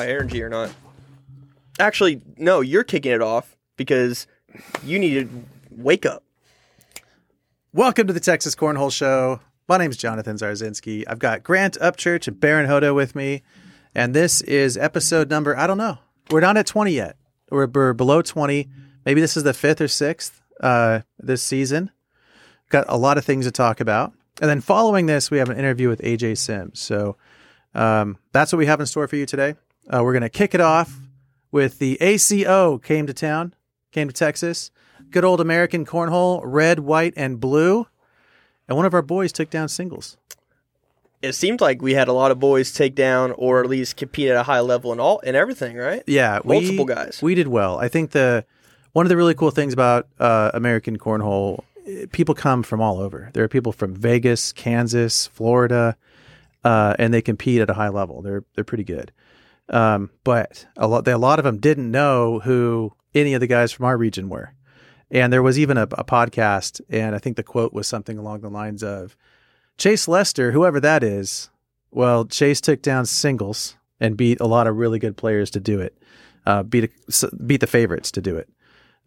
high energy or not. Actually, no, you're kicking it off because you need to wake up. Welcome to the Texas Cornhole Show. My name is Jonathan Zarzinski. I've got Grant Upchurch and Baron Hodo with me, and this is episode number, I don't know. We're not at 20 yet. We're, we're below 20. Maybe this is the fifth or sixth uh, this season. Got a lot of things to talk about. And then following this, we have an interview with AJ Sims. So um, that's what we have in store for you today. Uh, we're going to kick it off with the ACO came to town, came to Texas. Good old American cornhole, red, white, and blue. And one of our boys took down singles. It seemed like we had a lot of boys take down or at least compete at a high level and all and everything, right? Yeah, Multiple we, guys. We did well. I think the one of the really cool things about uh, American cornhole, eh, people come from all over. There are people from Vegas, Kansas, Florida, uh, and they compete at a high level. They're they're pretty good. Um, but a lot a lot of them didn't know who any of the guys from our region were. And there was even a, a podcast, and I think the quote was something along the lines of Chase Lester, whoever that is. Well, Chase took down singles and beat a lot of really good players to do it. Uh, beat a, beat the favorites to do it.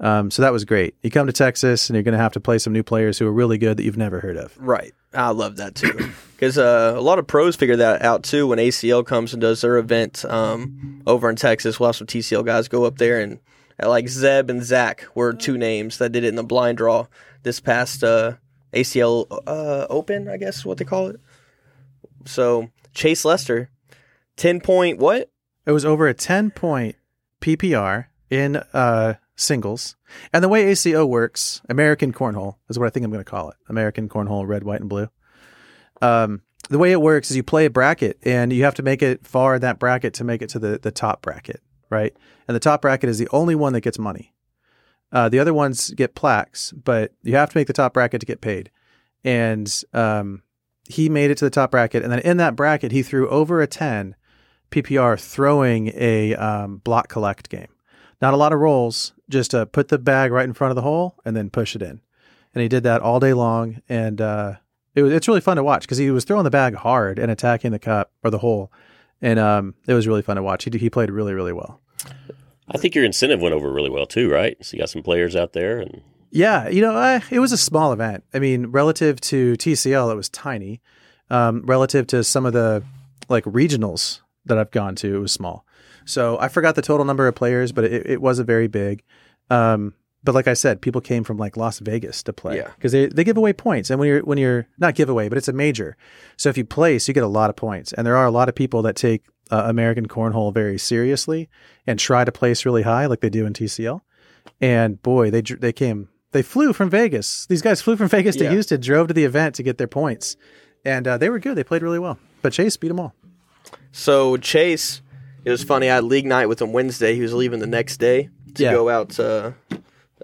Um, so that was great. You come to Texas and you're going to have to play some new players who are really good that you've never heard of. Right. I love that too. Because uh, a lot of pros figure that out too when ACL comes and does their event um, over in Texas. We'll have some TCL guys go up there and uh, like Zeb and Zach were two names that did it in the blind draw this past uh, ACL uh, Open, I guess is what they call it. So Chase Lester, 10 point what? It was over a 10 point PPR in uh, singles. And the way ACO works, American Cornhole is what I think I'm going to call it American Cornhole, red, white, and blue. Um, the way it works is you play a bracket and you have to make it far in that bracket to make it to the, the top bracket, right? And the top bracket is the only one that gets money. Uh, the other ones get plaques, but you have to make the top bracket to get paid. And um, he made it to the top bracket. And then in that bracket, he threw over a 10 PPR throwing a um, block collect game. Not a lot of rolls, just uh, put the bag right in front of the hole and then push it in. And he did that all day long. And uh, it was, it's really fun to watch because he was throwing the bag hard and attacking the cup or the hole. And um, it was really fun to watch. He, he played really, really well. I think your incentive went over really well too, right? So you got some players out there, and Yeah, you know, uh, it was a small event. I mean, relative to TCL, it was tiny. Um, relative to some of the like regionals that I've gone to, it was small. So I forgot the total number of players, but it, it wasn't very big. Um, but like I said, people came from like Las Vegas to play Yeah. because they, they give away points, and when you're when you're not giveaway, but it's a major. So if you place, you get a lot of points, and there are a lot of people that take uh, American cornhole very seriously and try to place really high, like they do in TCL. And boy, they they came they flew from Vegas. These guys flew from Vegas to Yeah. Houston, drove to the event to get their points, and uh, they were good. They played really well. But Chase beat them all. So Chase, it was funny. I had league night with him Wednesday. He was leaving the next day to Yeah. go out to,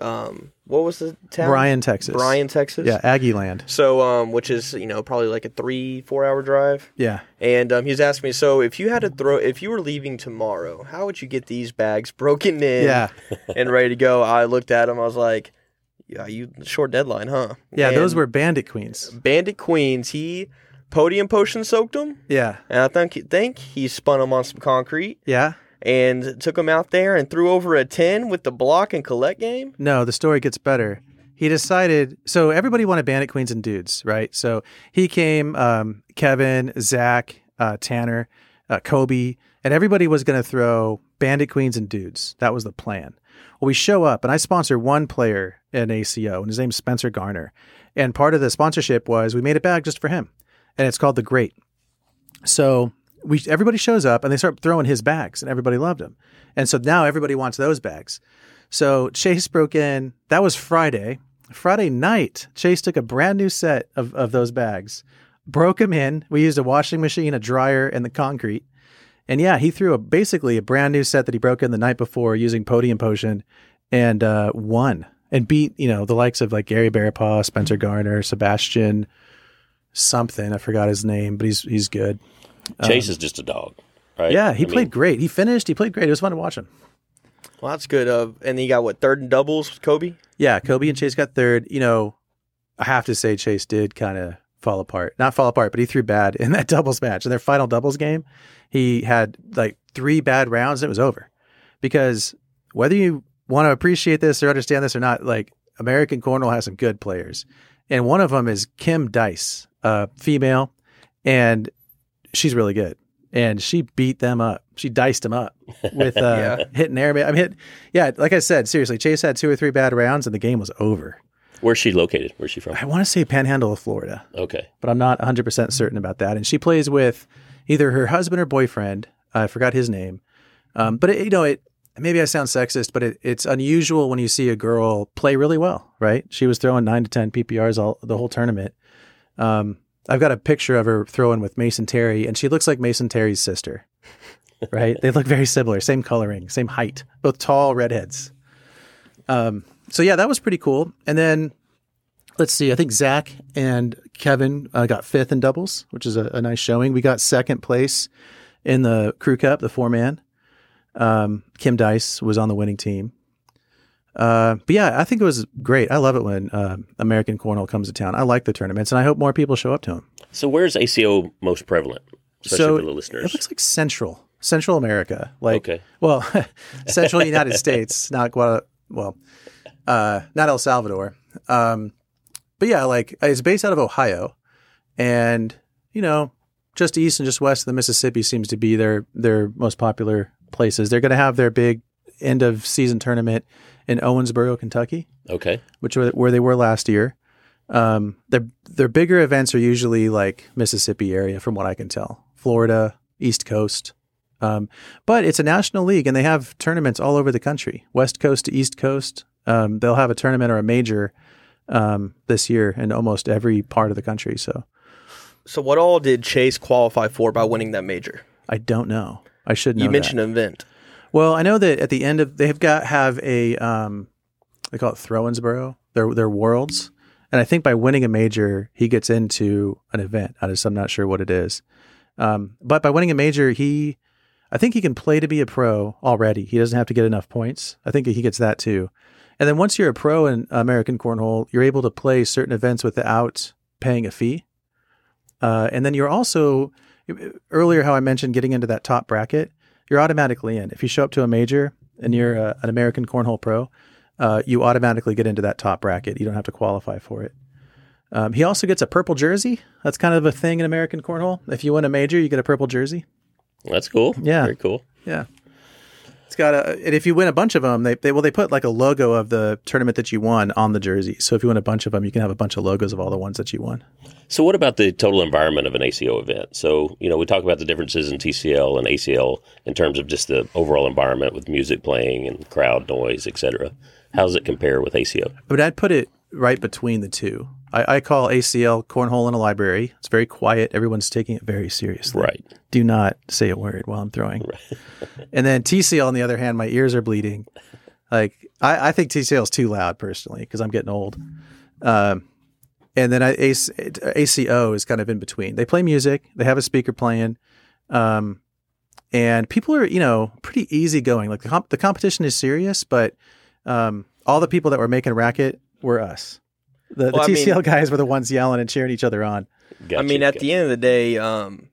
um, what was the town? Bryan, Texas. Bryan, Texas. Yeah, Aggie Land. So, um, which is you know probably like a three four hour drive. Yeah. And um, he was asking me, so if you had to throw, if you were leaving tomorrow, how would you get these bags broken in Yeah. and ready to go? I looked at him. I was like, yeah, you short deadline, huh? Yeah, those And were Bandit Queens. Bandit Queens. He podium potion soaked him. Yeah. and I think think he spun him on some concrete Yeah. and took him out there and threw over a ten with the block and collect game. No, the story gets better. He decided. So everybody wanted Bandit Queens and dudes, right? So he came, um, Kevin, Zach, uh, Tanner, uh, Kobe, and everybody was going to throw Bandit Queens and dudes. That was the plan. Well, we show up, and I sponsor one player in ACO, and his name's Spencer Garner. And part of the sponsorship was we made a bag just for him, and it's called the Great. So we everybody shows up and they start throwing his bags, and everybody loved him. And so now everybody wants those bags. So Chase broke in. That was Friday. Friday night, Chase took a brand new set of, of those bags, broke them in. We used a washing machine, a dryer, and the concrete. And yeah, he threw a basically a brand new set that he broke in the night before using Podium Potion and uh, won and beat, you know, the likes of like Gary Bearpaw, Spencer Garner, Sebastian something. I forgot his name, but he's he's good. Chase is just a dog, right? Um, Yeah, he I mean, played great. He finished. He played great. It was fun to watch him. Well, that's good. Uh, and then you got what third and doubles with Kobe. Yeah, Kobe and Chase got third. You know, I have to say Chase did kind of fall apart. Not fall apart, but he threw bad in that doubles match. In their final doubles game, he had like three bad rounds and it was over. Because whether you want to appreciate this or understand this or not, like American Cornhole has some good players. And one of them is Kim Dice, a female, and she's really good. And she beat them up. She diced them up with uh, Yeah. hitting air. I mean, hit, yeah, like I said, seriously, Chase had two or three bad rounds and the game was over. Where's she located? Where's she from? I want to say Panhandle of Florida, Okay. but I'm not 100% certain about that. And she plays with either her husband or boyfriend. I forgot his name. Um, but, it, you know, it maybe I sound sexist, but it, it's unusual when you see a girl play really well, right? She was throwing nine to 10 PPRs all the whole tournament. Um, I've got a picture of her throwing with Mason Terry, and she looks like Mason Terry's sister, right? they look very similar, same coloring, same height, both tall redheads. Um, so yeah, that was pretty cool. And then let's see, I think Zach and Kevin uh, got fifth in doubles, which is a, a nice showing. We got second place in the crew cup, the four man. Um, Kim Dice was on the winning team. Uh, but yeah, I think it was great. I love it when uh, American Cornhole comes to town. I like the tournaments, and I hope more people show up to them. So where's ACO most prevalent, especially so for the it looks like Central, Central America, like Okay. well, Central United States, not Guada, well, uh, not El Salvador. Um, but yeah, like it's based out of Ohio, and you know, just east and just west of the Mississippi seems to be their their most popular places. They're going to have their big end of season tournament in Owensboro, Kentucky Okay. which were where they were last year. Um, their their bigger events are usually like Mississippi area, from what I can tell, Florida, East Coast. Um, but it's a national league, and they have tournaments all over the country, West Coast to East Coast. Um, they'll have a tournament or a major um, this year in almost every part of the country. So So what all did Chase qualify for by winning that major? I don't know. I should know. You that. mentioned an event. Well, I know that at the end of they've got have a um, they call it Throwinsboro. Their their worlds, and I think by winning a major, he gets into an event. I just I'm not sure what it is, um, but by winning a major, he I think he can play to be a pro already. He doesn't have to get enough points. I think he gets that too. And then once you're a pro in American Cornhole, you're able to play certain events without paying a fee. Uh, and then you're also earlier how I mentioned getting into that top bracket you're automatically in. If you show up to a major and you're uh, an American Cornhole Pro, uh, you automatically get into that top bracket. You don't have to qualify for it. Um, he also gets a purple jersey. That's kind of a thing in American Cornhole. If you win a major, you get a purple jersey. That's cool. Yeah. Very cool. Yeah. It's got a, and if you win a bunch of them, they, they well they put like a logo of the tournament that you won on the jersey. So if you win a bunch of them, you can have a bunch of logos of all the ones that you won. So, what about the total environment of an ACO event? So, you know, we talk about the differences in TCL and ACL in terms of just the overall environment with music playing and crowd noise, et cetera. How does it compare with ACO? But I'd put it right between the two. I, I call ACL cornhole in a library. It's very quiet. Everyone's taking it very seriously. Right. Do not say a word while I'm throwing. and then TCL, on the other hand, my ears are bleeding. Like I, I think TCL is too loud personally because I'm getting old. Um, and then I, AC, ACO is kind of in between. They play music. They have a speaker playing. Um, and people are, you know, pretty easygoing. Like the, comp- the competition is serious, but um, all the people that were making racket were us. The, the Well, I mean- TCL guys were the ones yelling and cheering each other on. Gotcha. I mean, at the end of the day, um,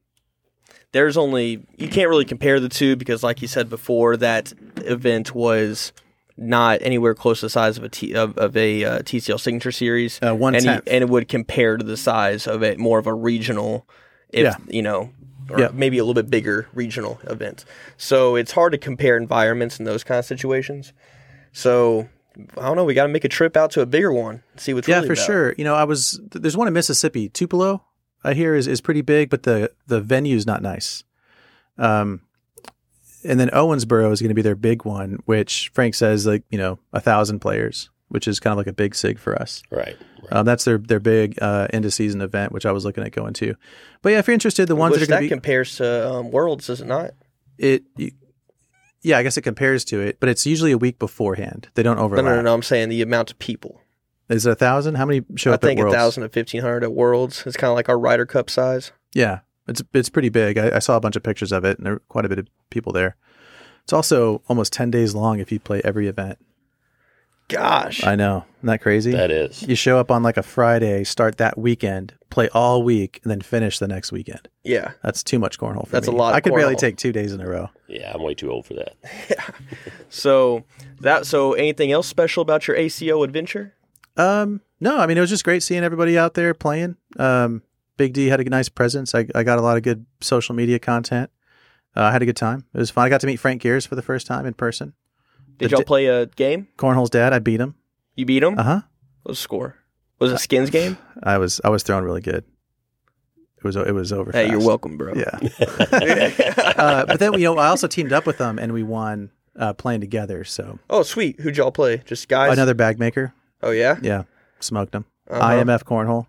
there's only you can't really compare the two because, like you said before, that event was not anywhere close to the size of a T, of, of a uh, TCL Signature Series, Uh, one and, he- and it would compare to the size of a more of a regional, if Yeah. you know, or Yeah. maybe a little bit bigger regional event. So it's hard to compare environments in those kind of situations. So I don't know. We got to make a trip out to a bigger one, see what's yeah, really for about. sure. You know, I was there's one in Mississippi, Tupelo. I hear is is pretty big, but the the venue's not nice. Um, and then Owensboro is going to be their big one, which Frank says like you know a thousand players, which is kind of like a big sig for us. right. right. Um, that's their their big uh, end of season event, which I was looking at going to. But yeah, if you're interested, the ones Which that are that going to be compares to um, Worlds, does it not? it. Yeah, I guess it compares to it, but it's usually a week beforehand. They don't No, overlap. no, no, no. I'm saying the amount of people. Is it a thousand? How many show I up think at a Worlds? thousand to fifteen hundred at Worlds. It's kind of like our Ryder Cup size. Yeah, it's it's pretty big. I, I saw a bunch of pictures of it, and there are quite a bit of people there. It's also almost ten days long if you play every event. Gosh. I know. Isn't that crazy? That is. you show up on like a Friday, start that weekend, play all week, and then finish the next weekend. yeah. That's too much cornhole for That's me. a lot of I could barely cornhole. take two days in a row. Yeah, I'm way too old for that. So that so anything else special about your ACO adventure? Um, no, I mean it was just great seeing everybody out there playing. Um, Big D had a nice presence. I, I got a lot of good social media content. Uh, I had a good time. It was fun. I got to meet Frank Geers for the first time in person. Did y'all di- play a game? Cornhole's dad. I beat him. You beat him? Uh huh. What was the score? Was it a skins game? I was I was throwing really good. It was it was over. Hey, you're welcome, bro. Yeah. uh, but then you know I also teamed up with them and we won uh, playing together. So oh, sweet. Who'd y'all play? Just guys? another bag maker. Oh yeah. Yeah, smoked him. Uh-huh. IMF cornhole.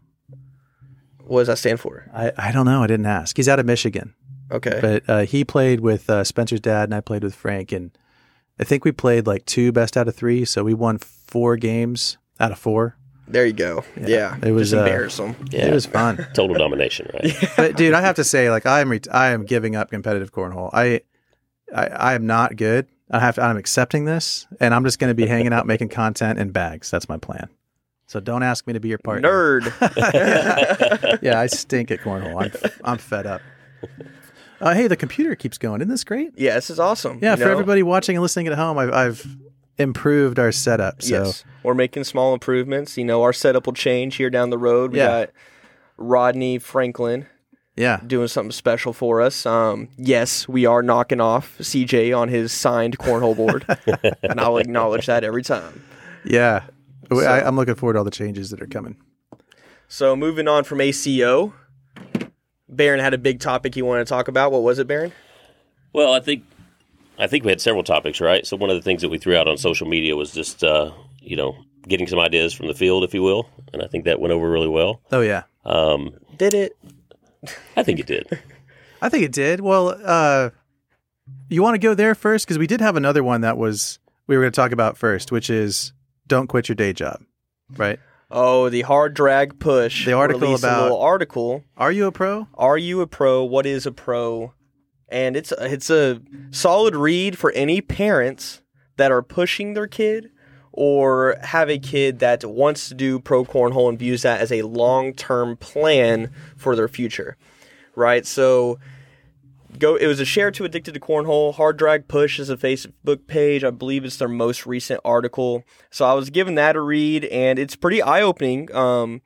What does that stand for? I, I don't know. I didn't ask. He's out of Michigan, Okay. but uh, he played with uh, Spencer's dad, and I played with Frank, and I think we played like two best out of three, so we won four games out of four. there you go. Yeah. it was, just uh, them. Yeah. It was fun. Total domination, right? but dude, I have to say, like, I am ret- I am giving up competitive cornhole. I I, I am not good. I have to, I'm accepting this, and I'm just going to be hanging out making content in bags. That's my plan. So don't ask me to be your partner. Nerd. yeah, I stink at cornhole. I'm I'm fed up. Uh, hey, the computer keeps going. Isn't this great? yeah, this is awesome. Yeah, you for know? everybody watching and listening at home, I've, I've improved our setup. So Yes. We're making small improvements. You know, our setup will change here down the road. We Yeah. got Rodney Franklin yeah, doing something special for us. Um, yes, we are knocking off CJ on his signed cornhole board, and I'll acknowledge that every time. yeah. I, I'm looking forward to all the changes that are coming. So moving on from ACO, Baron had a big topic he wanted to talk about. What was it, Baron? Well, I think I think we had several topics, right? So one of the things that we threw out on social media was just uh, you know getting some ideas from the field, if you will, and I think that went over really well. Oh yeah, Um, Did it? I think it did. I think it did. Well, uh, you want to go there first because we did have another one that was we were going to talk about first, which is don't quit your day job. Right? Oh, the hard drag push. The article released about- a little article. Are you a pro? Are you a pro? What is a pro? And it's it's a solid read for any parents that are pushing their kid or have a kid that wants to do pro cornhole and views that as a long-term plan for their future. Right? So go it was a share to addicted to cornhole. Hard drag push is a facebook page. I believe it's their most recent article. So i was given that a read and it's pretty eye-opening um,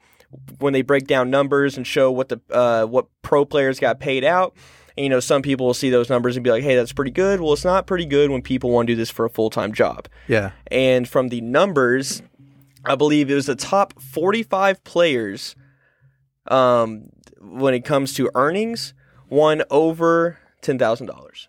when they break down numbers and show what the uh, what pro players got paid out. And, you know some people will see those numbers and be like hey that's pretty good. Well it's not pretty good when people want to do this for a full-time job. Yeah. and from the numbers, I believe it was the top 45 players um, when it comes to earnings won over $10,000.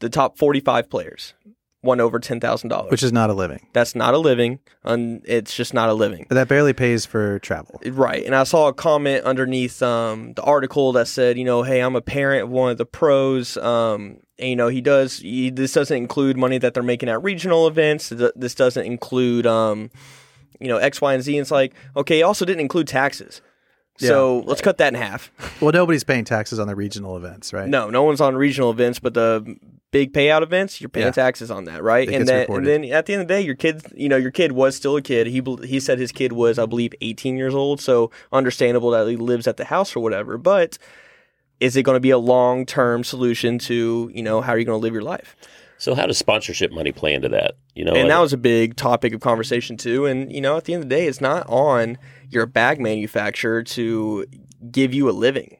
The top 45 players won over $10,000. Which is not a living. That's not a living. And it's just not a living. That barely pays for travel. Right. And I saw a comment underneath um, the article that said, you know, hey, I'm a parent of one of the pros. Um, and, you know, he does, he, this doesn't include money that they're making at regional events. This doesn't include, um, you know, X, Y, and Z. And it's like, okay, also didn't include taxes. So let's cut that in half. Well, nobody's paying taxes on the regional events, right? No, no one's on regional events, but the big payout events, you're paying Yeah. taxes on that, right? It and then, and then at the end of the day, your kid, you know, your kid was still a kid. He he said his kid was, I believe, 18 years old, so understandable that he lives at the house or whatever. But is it going to be a long term solution to you know how are you going to live your life? So how does sponsorship money play into that? You know, and that was a big topic of conversation too. And you know, at the end of the day, it's not on your bag manufacturer to give you a living.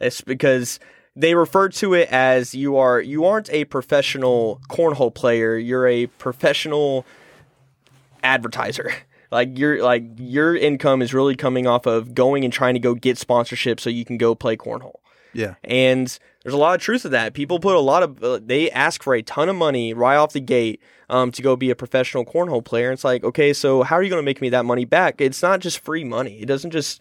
It's because they refer to it as you are you aren't a professional cornhole player. You're a professional advertiser. Like your like your income is really coming off of going and trying to go get sponsorship so you can go play cornhole. Yeah. And there's a lot of truth to that. People put a lot of, uh, they ask for a ton of money right off the gate um, to go be a professional cornhole player. And It's like, okay, so how are you going to make me that money back? It's not just free money. It doesn't just,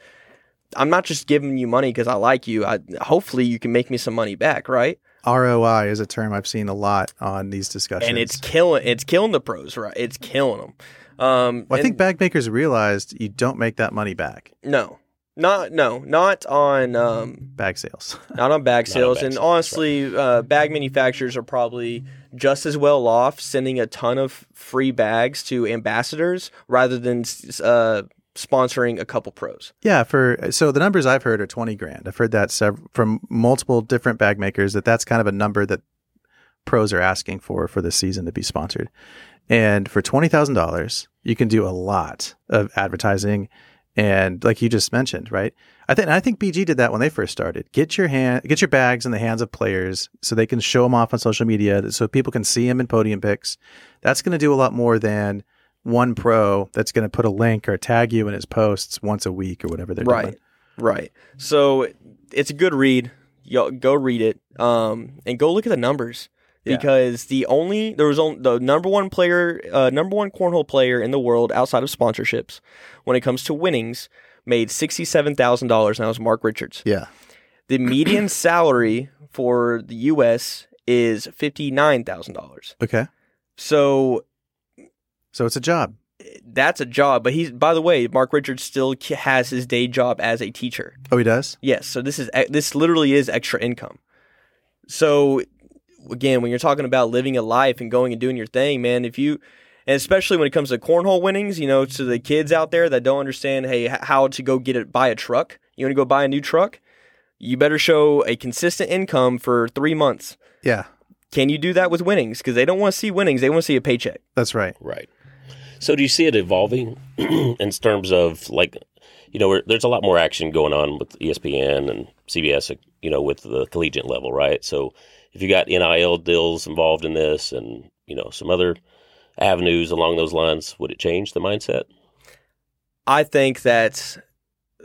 I'm not just giving you money because I like you. I, hopefully you can make me some money back, right? ROI is a term I've seen a lot on these discussions. And it's killing, it's killing the pros, right? It's killing them. Um, Well, I and- think bag makers realized you don't make that money back. no, Not no, not on um, bag sales. not on bag Not on sales. bag and sales, honestly, uh, bag manufacturers are probably just as well off sending a ton of free bags to ambassadors rather than uh, sponsoring a couple pros. yeah, for so the numbers I've heard are twenty grand. I've heard that sev- from multiple different bag makers that that's kind of a number that pros are asking for for the season to be sponsored. And for twenty thousand dollars, you can do a lot of advertising, and like you just mentioned, right? I think I think BG did that when they first started. Get your hand, get your bags in the hands of players so they can show them off on social media, so people can see them in podium pics. That's going to do a lot more than one pro that's going to put a link or tag you in his posts once a week or whatever they're right, doing. right. So it's a good read. Yo, go read it, um, and go look at the numbers Yeah. because the only there was only the number one player, uh, number one cornhole player in the world outside of sponsorships when it comes to winnings made sixty seven thousand dollars. And that was Mark Richards. Yeah. The median salary for the U.S. is fifty nine thousand dollars. Okay. So So it's a job. that's a job. But he's by the way, Mark Richards still has his day job as a teacher. Oh, he does. Yes, so this is this literally is extra income. So again, when you're talking about living a life and going and doing your thing, man, if you and especially when it comes to cornhole winnings, you know, to the kids out there that don't understand, hey, how to go get it, buy a truck. You want to go buy a new truck? You better show a consistent income for three months. Yeah, Can you do that with winnings? Because they don't want to see winnings; they want to see a paycheck. that's right. Right. So do you see it evolving in terms of like, you know, there's a lot more action going on with ESPN and CBS, you know, with the collegiate level, right? So if you got NIL deals involved in this and, you know, some other avenues along those lines, would it change the mindset? I think that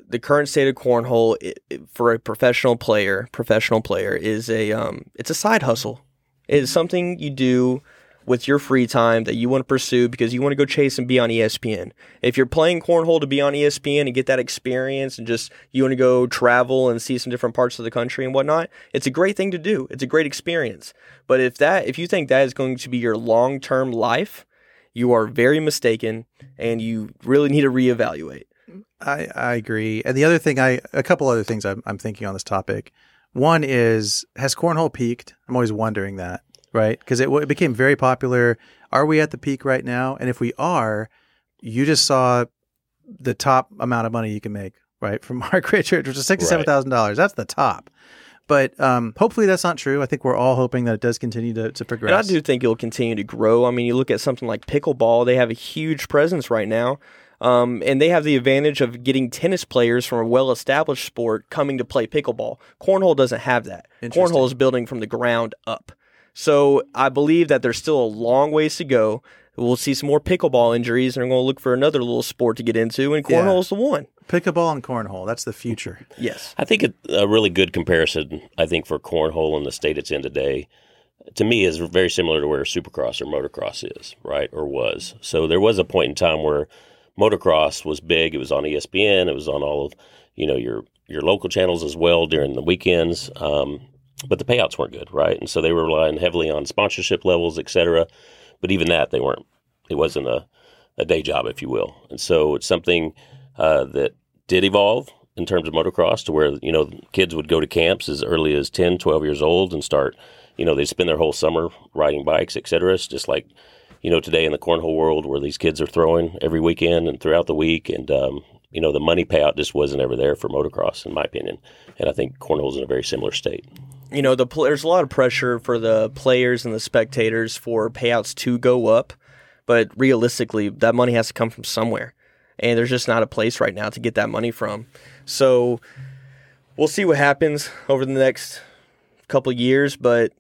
the current state of cornhole i i- for a professional player, professional player is a um, it's a side hustle. It is something you do with your free time that you want to pursue because you want to go chase and be on ESPN. If you're playing cornhole to be on ESPN and get that experience and just you want to go travel and see some different parts of the country and whatnot, it's a great thing to do. It's a great experience. But if that if you think that is going to be your long term life, you are very mistaken and you really need to reevaluate. I, I agree. And the other thing, I a couple other things I'm, I'm thinking on this topic. One is has cornhole peaked? I'm always wondering that, right? Because it, it became very popular. Are we at the peak right now? And if we are, you just saw the top amount of money you can make, right? From Mark Richards, which is sixty-seven thousand dollars. That's the top. But um, hopefully that's not true. I think we're all hoping that it does continue to, to progress. And I do think it'll continue to grow. I mean, you look at something like pickleball; they have a huge presence right now, um, and they have the advantage of getting tennis players from a well-established sport coming to play pickleball. Cornhole doesn't have that. Cornhole is building from the ground up. So I believe that there's still a long ways to go. We'll see some more pickleball injuries, and we're going to look for another little sport to get into, and Yeah. cornhole's the one. Pickleball and cornhole. That's the future. Yes. I think a really good comparison, I think, for cornhole in the state it's in today, to me, is very similar to where supercross or motocross is, right, or was. So there was a point in time where motocross was big. It was on ESPN. It was on all of, you know, your your local channels as well during the weekends. Um, but the payouts weren't good, right? And so they were relying heavily on sponsorship levels, et cetera. But even that, they weren't. It wasn't a, a day job, if you will. And so it's something uh, that did evolve in terms of motocross to where, you know, kids would go to camps as early as 10, 12 years old and start, you know, they spend their whole summer riding bikes, et cetera. It's just like, you know, today in the cornhole world where these kids are throwing every weekend and throughout the week. And, um, you know, the money payout just wasn't ever there for motocross, in my opinion. And I think cornhole's in a very similar state. You know the pl- there's a lot of pressure for the players and the spectators for payouts to go up, but realistically, that money has to come from somewhere, and there's just not a place right now to get that money from. So we'll see what happens over the next couple years, but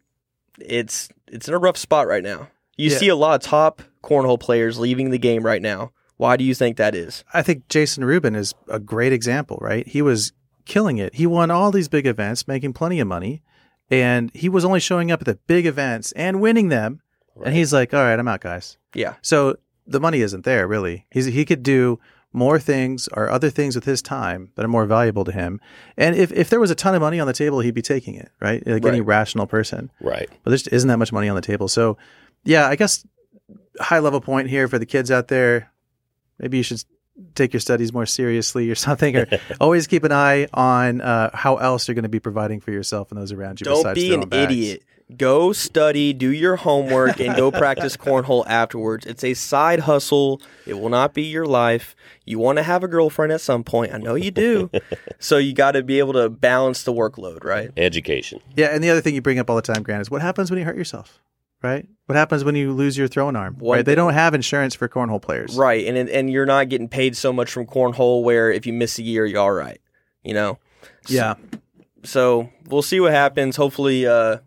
it's it's in a rough spot right now. You Yeah. see a lot of top cornhole players leaving the game right now. Why do you think that is? I think Jason Rubin is a great example, right? He was killing it. He won all these big events, making plenty of money, and he was only showing up at the big events and winning them. And he's like, "All right, I'm out, guys." Yeah, So the money isn't there, really. He's he could do more things or other things with his time that are more valuable to him. And if, if there was a ton of money on the table, he'd be taking it, right? Like any rational person. Right. But there just isn't that much money on the table. So, yeah, I guess high level point here for the kids out there. Maybe you should take your studies more seriously or something, or always keep an eye on uh, how else you're going to be providing for yourself and those around you. Don't besides be an idiot. Go study, do your homework, and go practice cornhole afterwards. It's a side hustle. It will not be your life. You want to have a girlfriend at some point. I know you do. so you got to be able to balance the workload, right? Education. Yeah, and the other thing you bring up all the time, Grant, is what happens when you hurt yourself, right? What happens when you lose your throwing arm? One right? They don't have insurance for cornhole players. Right, and and you're not getting paid so much from cornhole where if you miss a year, you're all right. You know. Yeah. So we'll see what happens. Hopefully, uh,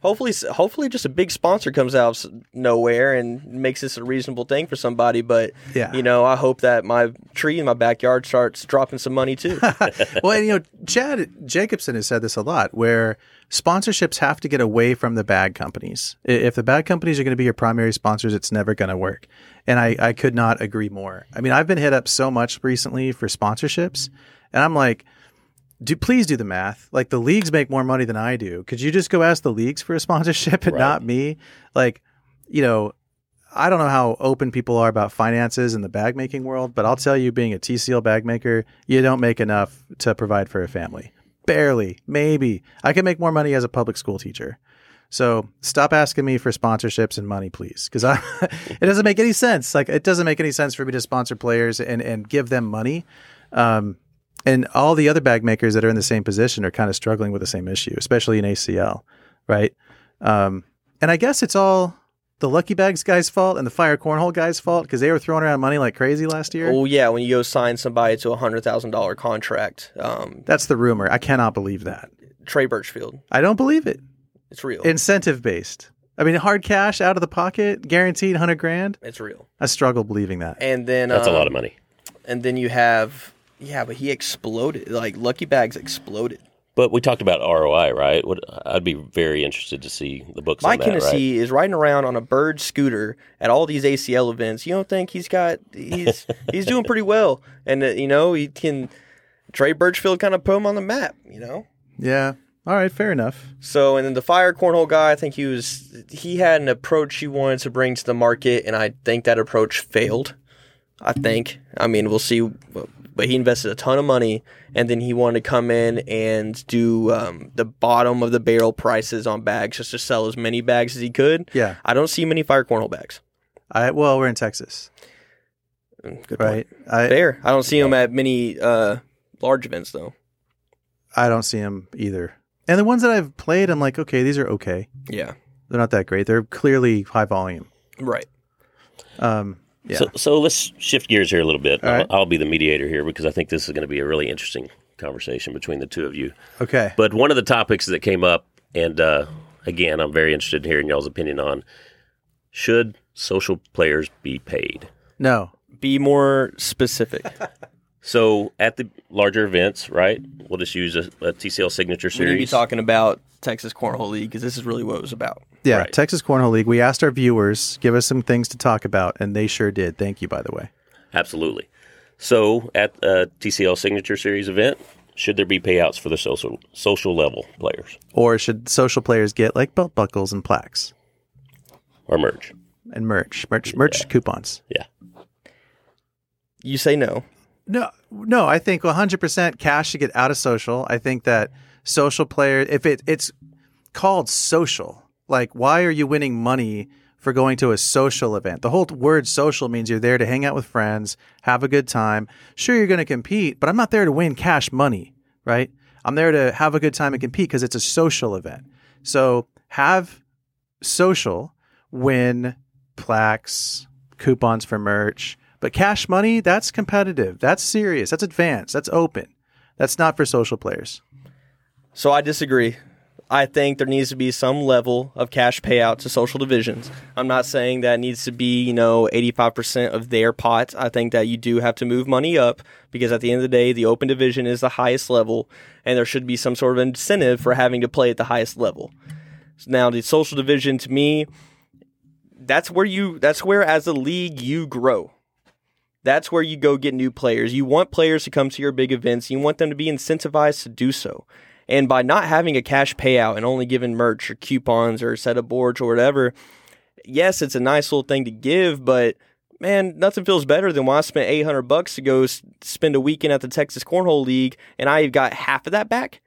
hopefully, hopefully, just a big sponsor comes out of nowhere and makes this a reasonable thing for somebody. But Yeah. you know, I hope that my tree in my backyard starts dropping some money too. well, and, you know, Chad Jacobson has said this a lot, where sponsorships have to get away from the bag companies. If the bag companies are going to be your primary sponsors, it's never going to work. And I, I could not agree more. I mean, I've been hit up so much recently for sponsorships, and I'm like, do please do the math. Like the leagues make more money than I do. Could you just go ask the leagues for a sponsorship and Right. not me? Like, you know, I don't know how open people are about finances in the bag making world, but I'll tell you, being a TCL bag maker, you don't make enough to provide for a family. Barely, maybe. I can make more money as a public school teacher. So stop asking me for sponsorships and money, please, because I it doesn't make any sense. Like it doesn't make any sense for me to sponsor players and and give them money. Um, and all the other bag makers that are in the same position are kind of struggling with the same issue, especially in ACL, right? Um, and I guess it's all the Lucky Bags guy's fault and the Fire Cornhole guy's fault because they were throwing around money like crazy last year. oh yeah, when you go sign somebody to a hundred thousand dollar contract, um, That's the rumor. I cannot believe that. Trey Birchfield, I don't believe it. it's real. Incentive based. I mean, hard cash out of the pocket, guaranteed hundred grand. it's real. I struggle believing that. And then That's a um, lot of money. And then you have yeah, but he exploded. Like Lucky Bags exploded. But we talked about ROI, right? What I'd be very interested to see the books Mike on that, right? Is riding around on a bird scooter at all these ACL events. You don't think he's got he's he's doing pretty well, and uh, you know he can. Trey Birchfield kind of put him on the map, you know. Yeah. All right. Fair enough. So, and then the fire cornhole guy, I think he was he had an approach he wanted to bring to the market, and I think that approach failed. I think. I mean, we'll see. But he invested a ton of money, and then he wanted to come in and do um, the bottom of the barrel prices on bags, just to sell as many bags as he could. Yeah. I don't see many fire cornhole bags. I well, we're in Texas, Mm, Good right? point. I Fair. I don't see him at many uh, large events though. I don't see them either. And the ones that I've played, I'm like, okay, these are okay. Yeah. They're not that great. They're clearly high volume. Right. Um, yeah. So, so let's shift gears here a little bit. All right. I'll, I'll be the mediator here because I think this is going to be a really interesting conversation between the two of you. okay. But one of the topics that came up, and uh, again, I'm very interested in hearing y'all's opinion on should social players be paid? No. Be more specific. So at the larger events, right? We'll just use a, a TCL signature Series. we need to be talking about Texas Cornhole League because this is really what it was about. Yeah. Right. Texas Cornhole League. We asked our viewers give us some things to talk about, and they sure did. Thank you, by the way. Absolutely. So at a TCL signature series event, should there be payouts for the social social level players Or should social players get like belt buckles and plaques or merge? and merch, merch, merch coupons? Yeah. You say no. No, no. I think 100% cash should get out of social. I think that social players, if it it's called social, like why are you winning money for going to a social event? The whole word social means you're there to hang out with friends, have a good time. Sure, you're going to compete, but I'm not there to win cash money, right? I'm there to have a good time and compete because it's a social event. So have social win plaques, coupons for merch. But cash money, that's competitive. That's serious. That's advanced. That's open. That's not for social players. So I disagree. I think there needs to be some level of cash payout to social divisions. I'm not saying that needs to be, you know, 85% of their pot. I think that you do have to move money up because at the end of the day, the open division is the highest level and there should be some sort of incentive for having to play at the highest level. Now, the social division to me, that's where you that's where as a league you grow. That's where you go get new players. You want players to come to your big events. You want them to be incentivized to do so. And by not having a cash payout and only giving merch or coupons or a set of boards or whatever, yes, it's a nice little thing to give, but man, nothing feels better than when I spent 800 bucks to go spend a weekend at the Texas Cornhole League and I got half of that back.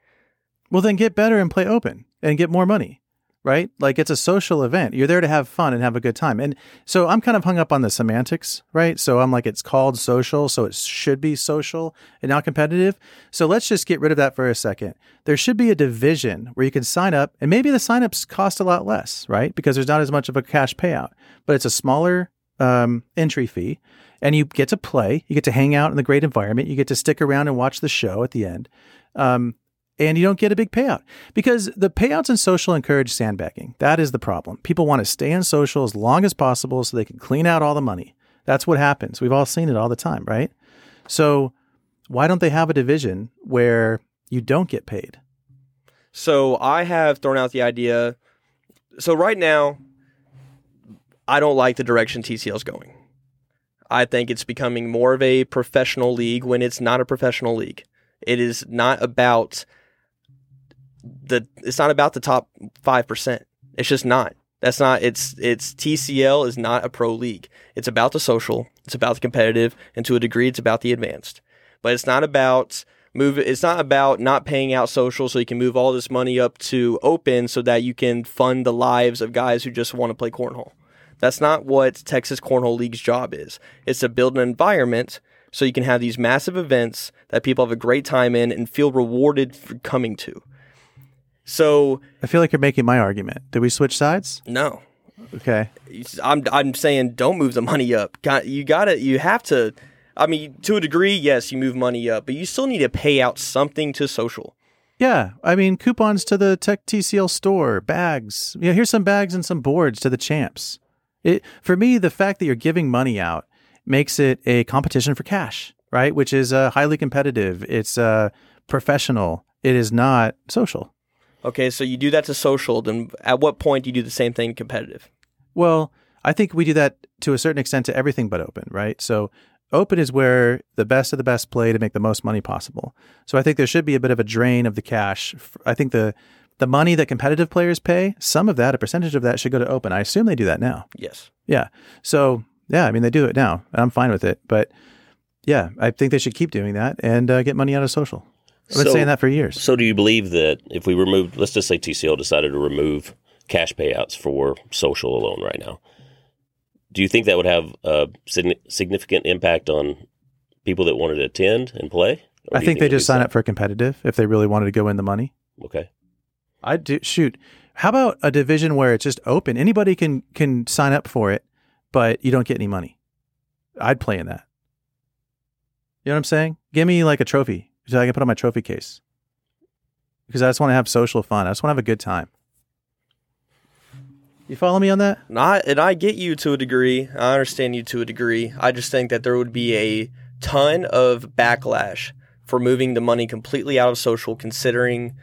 Well, then get better and play open and get more money, right? Like it's a social event. You're there to have fun and have a good time. And so I'm kind of hung up on the semantics, right? So I'm like, it's called social, so it should be social and not competitive. So let's just get rid of that for a second. There should be a division where you can sign up, and maybe the signups cost a lot less, right? Because there's not as much of a cash payout, but it's a smaller um, entry fee. And you get to play, you get to hang out in the great environment, you get to stick around and watch the show at the end. Um, and you don't get a big payout because the payouts in social encourage sandbagging. That is the problem. People want to stay in social as long as possible so they can clean out all the money. That's what happens. We've all seen it all the time, right? So why don't they have a division where you don't get paid? So I have thrown out the idea. So right now, I don't like the direction TCL is going. I think it's becoming more of a professional league when it's not a professional league. It is not about the it's not about the top 5%. It's just not. That's not it's it's TCL is not a pro league. It's about the social, it's about the competitive, and to a degree it's about the advanced. But it's not about move it's not about not paying out social so you can move all this money up to open so that you can fund the lives of guys who just want to play cornhole. That's not what Texas Cornhole League's job is. It's to build an environment so you can have these massive events that people have a great time in and feel rewarded for coming to. So, I feel like you're making my argument. Did we switch sides? no. Okay. I'm I'm saying don't move the money up. Got you got to you have to I mean to a degree yes, you move money up, but you still need to pay out something to social. Yeah, I mean coupons to the Tech TCL store, bags. Yeah, here's some bags and some boards to the champs. It for me, the fact that you're giving money out makes it a competition for cash, right? Which is uh, highly competitive. It's uh, professional. It is not social. Okay, so you do that to social, then at what point do you do the same thing competitive? Well, I think we do that to a certain extent to everything but open, right? So open is where the best of the best play to make the most money possible. So I think there should be a bit of a drain of the cash. I think the the money that competitive players pay, some of that, a percentage of that should go to open. I assume they do that now. Yes. Yeah. So yeah, I mean they do it now, and I'm fine with it. But yeah, I think they should keep doing that and uh, get money out of social. I've been So- saying that for years. So, do you believe that if we removed, let's just say TCL decided to remove cash payouts for social alone right now, do you think that would have a significant impact on people that wanted to attend and play? I you think they just sign up for competitive if they really wanted to go in the money. Okay. I do shoot. How about a division where it's just open? Anybody can can sign up for it, but you don't get any money. I'd play in that. You know what I'm saying? Give me like a trophy so I can put on my trophy case. Because I just want to have social fun. I just want to have a good time. You follow me on that? Not, and I get you to a degree. I understand you to a degree. I just think that there would be a ton of backlash for moving the money completely out of social, considering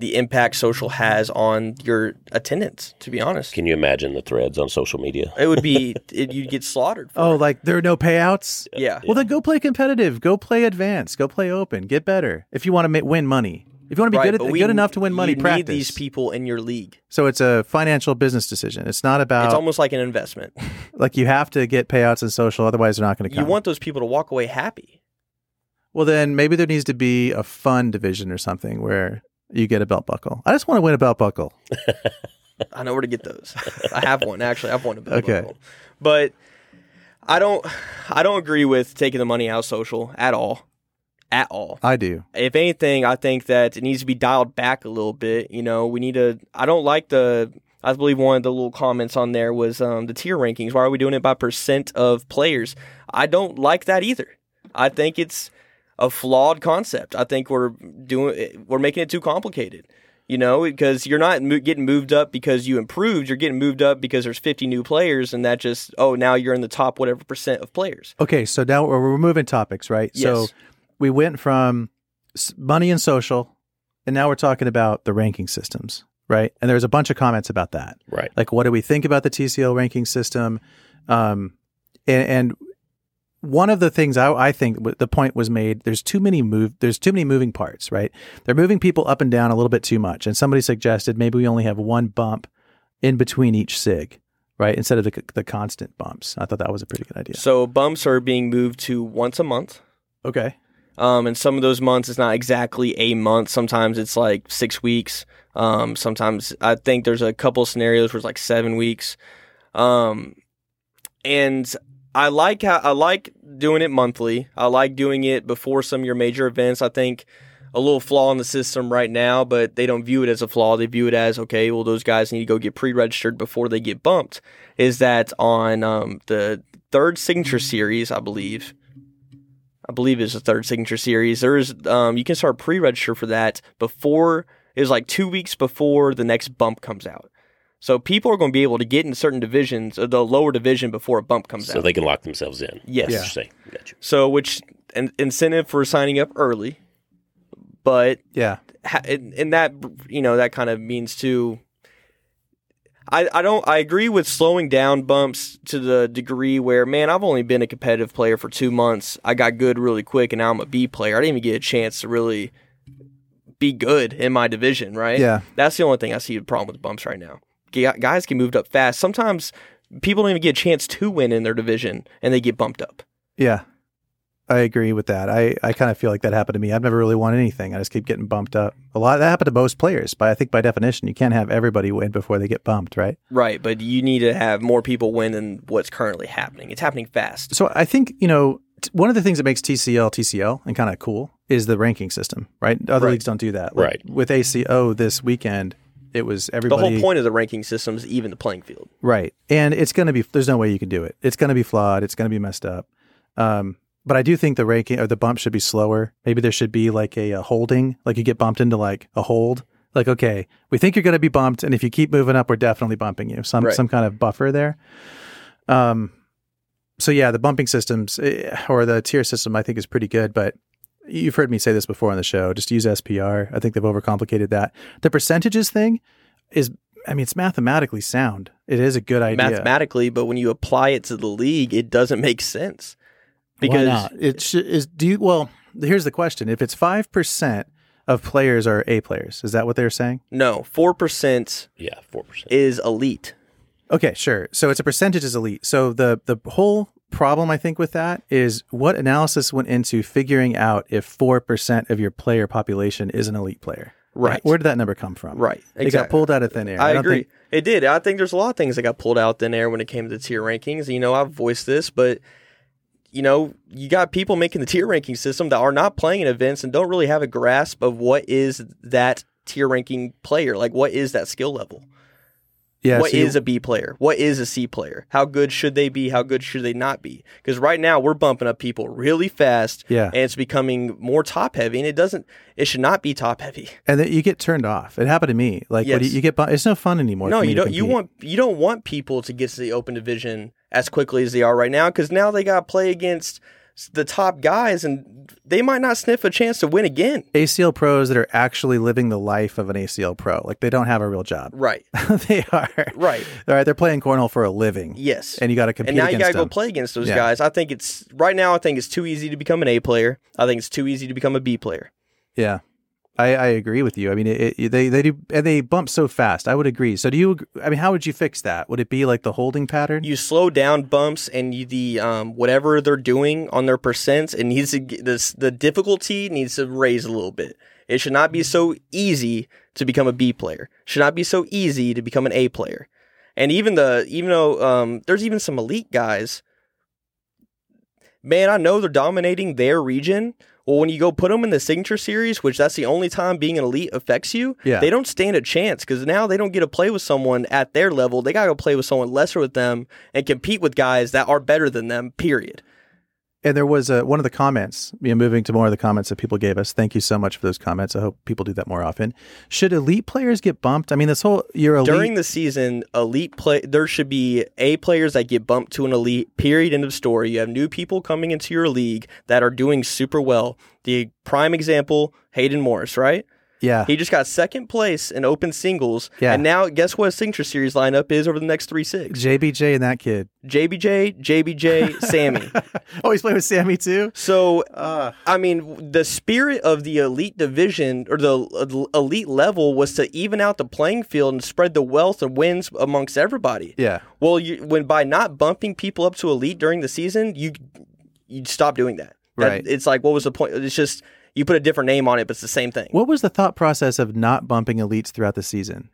the impact social has on your attendance. To be honest, Can you imagine the threads on social media? it would be it, you'd get slaughtered. For Oh, it. like there are no payouts? yeah. Well, then go play competitive. Go play advanced. Go play open. Get better. If you want to ma- win money. If you want to be Right, good, at, we- good enough to win money, you practice. need these people in your league. So it's a financial business decision. It's not about It's almost like an investment. like you have to get payouts in social, otherwise they're not going to come. You want those people to walk away happy. well, then maybe there needs to be a fun division or something where you get a belt buckle. I just want to win a belt buckle. I know where to get those. I have one actually. I've won a belt Okay. buckle. but I don't. I don't agree with taking the money out of social at all. At all. I do. If anything, I think that it needs to be dialed back a little bit. You know, we need to. I don't like the. I believe one of the little comments on there was um, the tier rankings. Why are we doing it by percent of players? I don't like that either. I think it's a flawed concept. I think we're doing we're making it too complicated. You know, because you're not mo- getting moved up because you improved. You're getting moved up because there's 50 new players, and that just oh now you're in the top whatever percent of players. Okay, so now we're, we're moving topics, right? So Yes. we went from money and social, and now we're talking about the ranking systems, right? And there's a bunch of comments about that. Right. like what do we think about the TCL ranking system? Um, and, and one of the things I, I think the point was made. There's too many move. There's too many moving parts. Right? They're moving people up and down a little bit too much. And somebody suggested maybe we only have one bump in between each sig. right? Instead of the, the constant bumps. I thought that was a pretty good idea. So bumps are being moved to once a month. Okay. Um, and some of those months it's not exactly a month. Sometimes it's like six weeks. Um, sometimes I think there's a couple scenarios where it's like seven weeks. Um, and I like how I like doing it monthly. I like doing it before some of your major events. I think a little flaw in the system right now, but they don't view it as a flaw. They view it as okay. Well, those guys need to go get pre-registered before they get bumped. Is that on um, the third signature series? I believe. I believe it's the third signature series. There's um, you can start pre-register for that before it was like two weeks before the next bump comes out. So people are going to be able to get in certain divisions, uh, the lower division, before a bump comes So out. So they can lock themselves in. Yes. Yeah. what you're saying. Gotcha. so which an incentive for signing up early, but Yeah. ha- and, and that you know that kind of means to. I, I don't I agree with slowing down bumps to the degree where man I've only been a competitive player for two months I got good really quick and now I'm a B player I didn't even get a chance to really be good in my division right Yeah. that's the only thing I see a problem with bumps right now Gu- guys get moved up fast sometimes people don't even get a chance to win in their division and they get bumped up Yeah. I agree with that. I, I kind of feel like that happened to me. I've never really won anything. I just keep getting bumped up. A lot that happened to most players, but I think by definition you can't have everybody win before they get bumped, right? right but you need to have more people win than what's currently happening it's happening fast So I think, you know, t- one of the things that makes TCL TCL and kind of cool is the ranking system, right? Other Right. leagues don't do that. Right. With ACO this weekend, it was everybody. The whole point of the ranking system is even the playing field. Right. And it's going to be, there's no way you can do it. It's going to be flawed. It's going to be messed up. Um, but I do think the ranking or the bump should be slower. Maybe there should be like a, a holding, like you get bumped into like a hold. Like, okay, we think you're going to be bumped. And if you keep moving up, we're definitely bumping you. Some, Right. some kind of buffer there. Um, so yeah, the bumping systems eh, or the tier system, I think is pretty good, but you've heard me say this before on the show. Just use SPR. I think they've overcomplicated that. The percentages thing is, I mean, it's mathematically sound. It is a good idea. Mathematically, but when you apply it to the league, it doesn't make sense. Because Why not? it sh- is. Do you? Well, here's the question: If it's five percent of players are A players, is that what they're saying? no, four percent Yeah, four percent. is elite. Okay, sure. So it's a percentage is elite. So the the whole problem I think with that is what analysis went into figuring out if four percent of your player population is an elite player. Right. Where did that number come from? Right. It got pulled out of thin air. I, don't agree. think- it did. I think there's a lot of things that got pulled out thin air when it came to the tier rankings. You know, I've voiced this, but you know, you got people making the tier ranking system that are not playing in events and don't really have a grasp of what is that tier ranking player. Like, what is that skill level? Yeah. What so is a B player? What is a C player? How good should they be? How good should they not be? Because right now we're bumping up people really fast, Yeah. and it's becoming more top heavy, and it doesn't. It should not be top heavy. and then you get turned off. It happened to me. Like when you, Yes. you get, it's no fun anymore. no, you don't. You want you don't want people to get to the open division as quickly as they are right now, because now they got to play against the top guys, and they might not sniff a chance to win again. ACL pros that are actually living the life of an ACL pro. Like they don't have a real job. Right. they are. Right. All right. They're playing cornhole for a living. Yes. And you got to compete and now you gotta go play against those Yeah. guys. I think it's right now. I think it's too easy to become an A player. I think it's too easy to become a B player. Yeah. I, I agree with you. I mean, it, it, they they do and they bump so fast. I would agree. So do you? I mean, how would you fix that? Would it be like the holding pattern? you slow down bumps and you, the um, whatever they're doing on their percents it needs to this the difficulty needs to raise a little bit it should not be so easy to become a b player should not be so easy to become an a player and even the even though um, there's even some elite guys man i know they're dominating their region well when you go put them in the signature series which that's the only time being an elite affects you Yeah. they don't stand a chance because now they don't get to play with someone at their level they gotta go play with someone lesser with them and compete with guys that are better than them period and there was a, one of the comments. You know, moving to more of the comments that people gave us. Thank you so much for those comments. I hope people do that more often. Should elite players get bumped? I mean, this whole elite. during the season elite play there should be a players that get bumped to an elite period end of story you have new people coming into your league that are doing super well the prime example hayden morris right Yeah. He just got second place in open singles. Yeah. And now, guess what his signature series lineup is over the next three six? JBJ and that kid. JBJ, JBJ, Sammy. Oh, he's playing with Sammy too. So, Uh, I mean, the spirit of the elite division or the uh, elite level was to even out the playing field and spread the wealth and wins amongst everybody. yeah. Well, you, when by not bumping people up to elite during the season, you you stop doing that. That- Right. It's like, what was the point? It's just you put a different name on it, but it's the same thing. What was the thought process of not bumping elites throughout the season?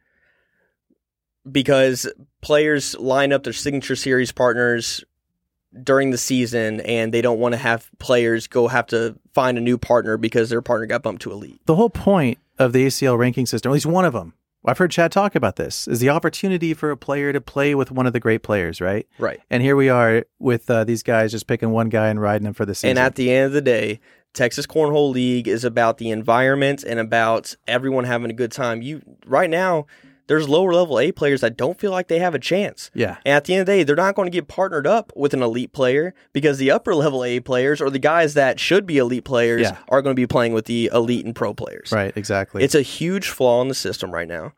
because players line up their signature series partners during the season and they don't want to have players go have to find a new partner because their partner got bumped to elite. The whole point of the ACL ranking system, at least one of them, I've heard Chad talk about this, is the opportunity for a player to play with one of the great players, right? Right. And here we are with uh, these guys just picking one guy and riding him for the season. And at the end of the day, Texas Cornhole League is about the environment and about everyone having a good time. You right now, there's lower level A players that don't feel like they have a chance. yeah, And at the end of the day, they're not going to get partnered up with an elite player because the upper level A players or the guys that should be elite players Yeah. are going to be playing with the elite and pro players. right, exactly. It's a huge flaw in the system right now.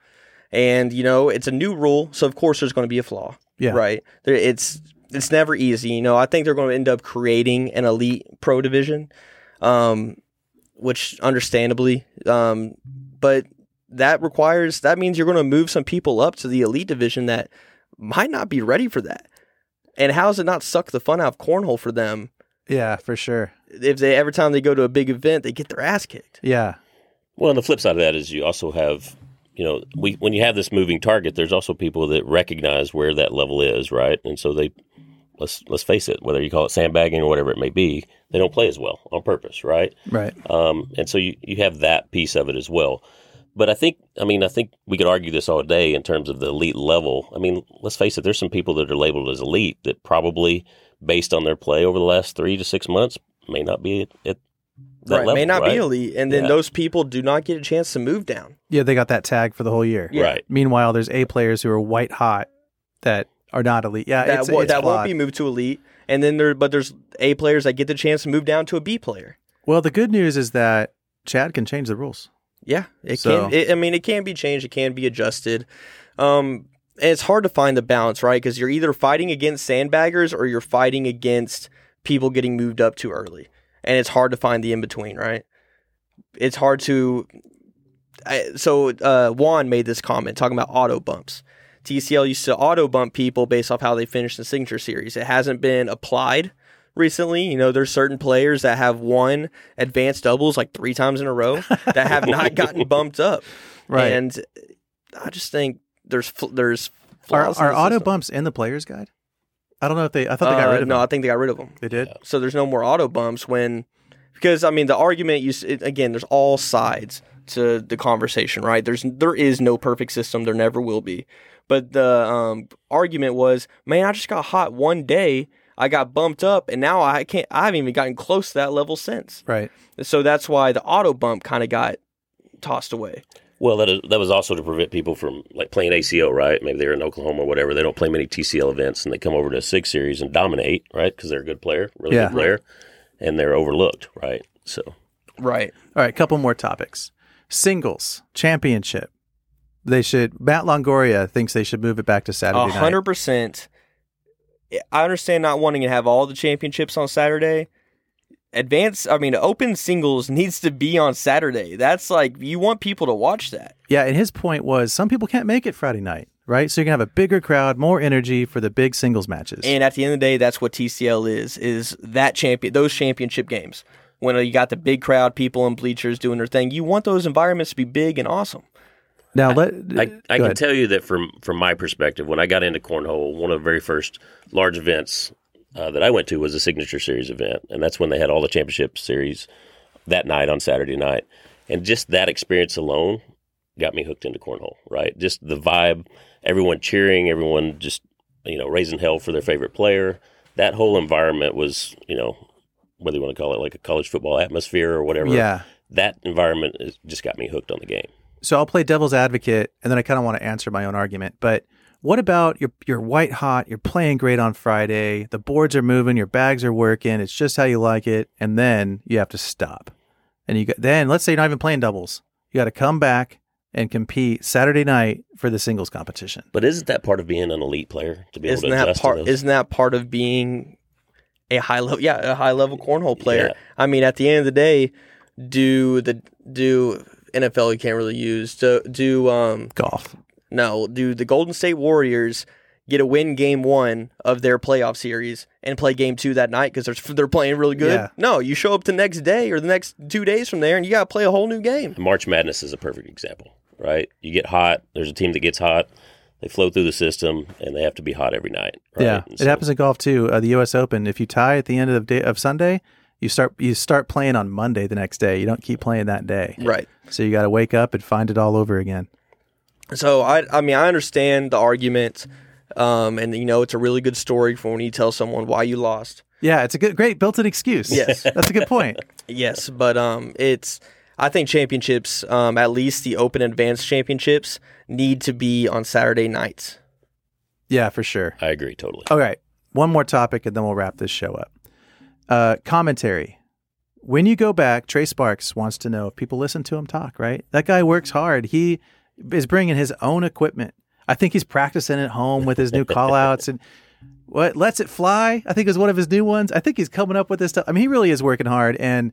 And, you know, it's a new rule. So, of course, there's going to be a flaw. Yeah. Right. There, it's it's never easy. You know, I think they're going to end up creating an elite pro division, um, which understandably, um, but that requires, that means you're going to move some people up to the elite division that might not be ready for that. And how does it not suck the fun out of cornhole for them yeah, for sure. if they every time they go to a big event they get their ass kicked? Yeah, Well, and the flip side of that is you also have, you know, we when you have this moving target, there's also people that recognize where that level is, right? And so they let's let's face it, whether you call it sandbagging or whatever it may be, they don't play as well on purpose, right? right. Um, and so you, you have that piece of it as well. But I think, I mean, I think we could argue this all day in terms of the elite level. I mean, let's face it, there's some people that are labeled as elite that probably, based on their play over the last three to six months, may not be at, at that right. level. May not right? be elite. And then Yeah. those people do not get a chance to move down. Yeah, they got that tag for the whole year. Yeah. Right. Meanwhile, there's A players who are white hot that are not elite. Yeah, that it's, wo- it's that won't be moved to elite. And then there, but there's A players that get the chance to move down to a B player. Well, the good news is that Chad can change the rules. Yeah, it So- can. It, I mean, it can be changed. It can be adjusted. Um, and it's hard to find the balance, right? Because you're either fighting against sandbaggers or you're fighting against people getting moved up too early, and it's hard to find the in between, right? It's hard to. I, so uh, Juan made this comment talking about auto bumps. TCL used to auto bump people based off how they finished the signature series. It hasn't been applied recently. You know, there's certain players that have won advanced doubles like three times in a row that have not gotten bumped up. Right. And I just think there's fl- there's Are, are the auto system. bumps in the player's guide? I don't know if they. I thought they got Uh, rid of them. no, them. I think they got rid of them. They did. So there's no more auto bumps when because I mean the argument you again there's all sides to the conversation, right? There's there is no perfect system, there never will be. But the um, argument was, man, I just got hot one day, I got bumped up, and now I can't. I haven't even gotten close to that level since. Right. So that's why the auto bump kind of got tossed away. Well, that is, that was also to prevent people from like playing ACO, right? Maybe they're in Oklahoma or whatever. They don't play many TCL events, and they come over to a six series and dominate, right? Because they're a good player, really Yeah. good player, and they're overlooked, right? So Right. All right. Couple more topics. Singles championship. They should. Matt Longoria thinks they should move it back to Saturday A hundred percent. I understand not wanting to have all the championships on Saturday. Advance, I mean, open singles needs to be on Saturday. That's like you want people to watch that. Yeah, and his point was some people can't make it Friday night, right? So you can have a bigger crowd, more energy for the big singles matches. And at the end of the day, that's what TCL is: is that champion, those championship games. When you got the big crowd, people in bleachers doing their thing, you want those environments to be big and awesome. now let I, I go can ahead. tell you that from from my perspective, when I got into cornhole, one of the very first large events uh, that I went to was a signature series event, and that's when they had all the championship series that night on Saturday night, and just that experience alone got me hooked into cornhole. Right, just the vibe, everyone cheering, everyone just you know raising hell for their favorite player. That whole environment was you know whether you want to call it like a college football atmosphere or whatever. Yeah. that environment is, just got me hooked on the game. So I'll play devil's advocate, and then I kind of want to answer my own argument. But what about you're you're white hot, you're playing great on Friday, the boards are moving, your bags are working, it's just how you like it, and then you have to stop, and you get, then let's say you're not even playing doubles, You got to come back and compete Saturday night for the singles competition. But isn't that part of being an elite player to be able Isn't to that adjust part? to those? Isn't that part of being a high level? Yeah, a high level cornhole player. Yeah. I mean, at the end of the day, do the do NFL you can't really use do do um Golf. no do the Golden State Warriors get a win game one of their playoff series and play game two that night because they're they're playing really good? Yeah. No, you show up the next day or the next two days from there and you got to play a whole new game. March Madness is a perfect example, right? You get hot. There's a team that gets hot. They flow through the system, and they have to be hot every night. Right? Yeah, And it happens in golf too. Uh, the U.S. Open. If you tie at the end of day of Sunday, you start you start playing on Monday the next day. You don't keep playing that day. Right. So you got to wake up and find it all over again. So I, I mean, I understand the argument, um, and you know, it's a really good story for when you tell someone why you lost. Yeah, it's a good, great built-in excuse. Yes. that's a good point. Yes, but um, it's I think championships, um, at least the Open and Advanced championships, need to be on Saturday nights. Yeah, for sure. I agree totally. All right, one more topic, and then we'll wrap this show up. Uh, commentary. When you go back, Trey Sparks wants to know if people listen to him talk. Right, that guy works hard. He is bringing his own equipment. I think he's practicing at home with his new call outs and what lets it fly. I think is one of his new ones. I think he's coming up with this stuff. I mean, he really is working hard, and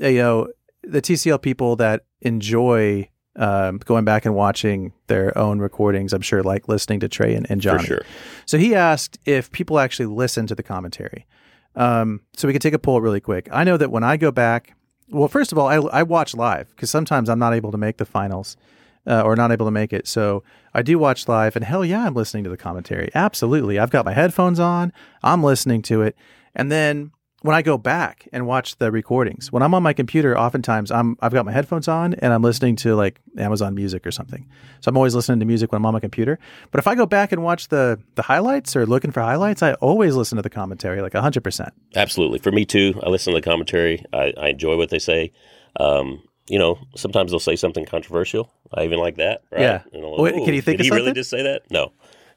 uh, you know the TCL people that enjoy um, going back and watching their own recordings. I'm sure like listening to Trey and, and For Johnny. sure. So he asked if people actually listen to the commentary. Um, so we could take a poll really quick. I know that when I go back, well, first of all, I, I watch live because sometimes I'm not able to make the finals uh, or not able to make it. So I do watch live, and hell yeah, I'm listening to the commentary. Absolutely. I've got my headphones on, I'm listening to it. And then when I go back and watch the recordings, when I'm on my computer, oftentimes I'm I've got my headphones on and I'm listening to like Amazon Music or something. So I'm always listening to music when I'm on my computer. But if I go back and watch the the highlights or looking for highlights, I always listen to the commentary like 100%. Absolutely. For me too, I listen to the commentary. I, I enjoy what they say. Um, you know, sometimes they'll say something controversial. I even like that. Right? Yeah. Like, Wait, can you "Ooh, think did he really just say that? No.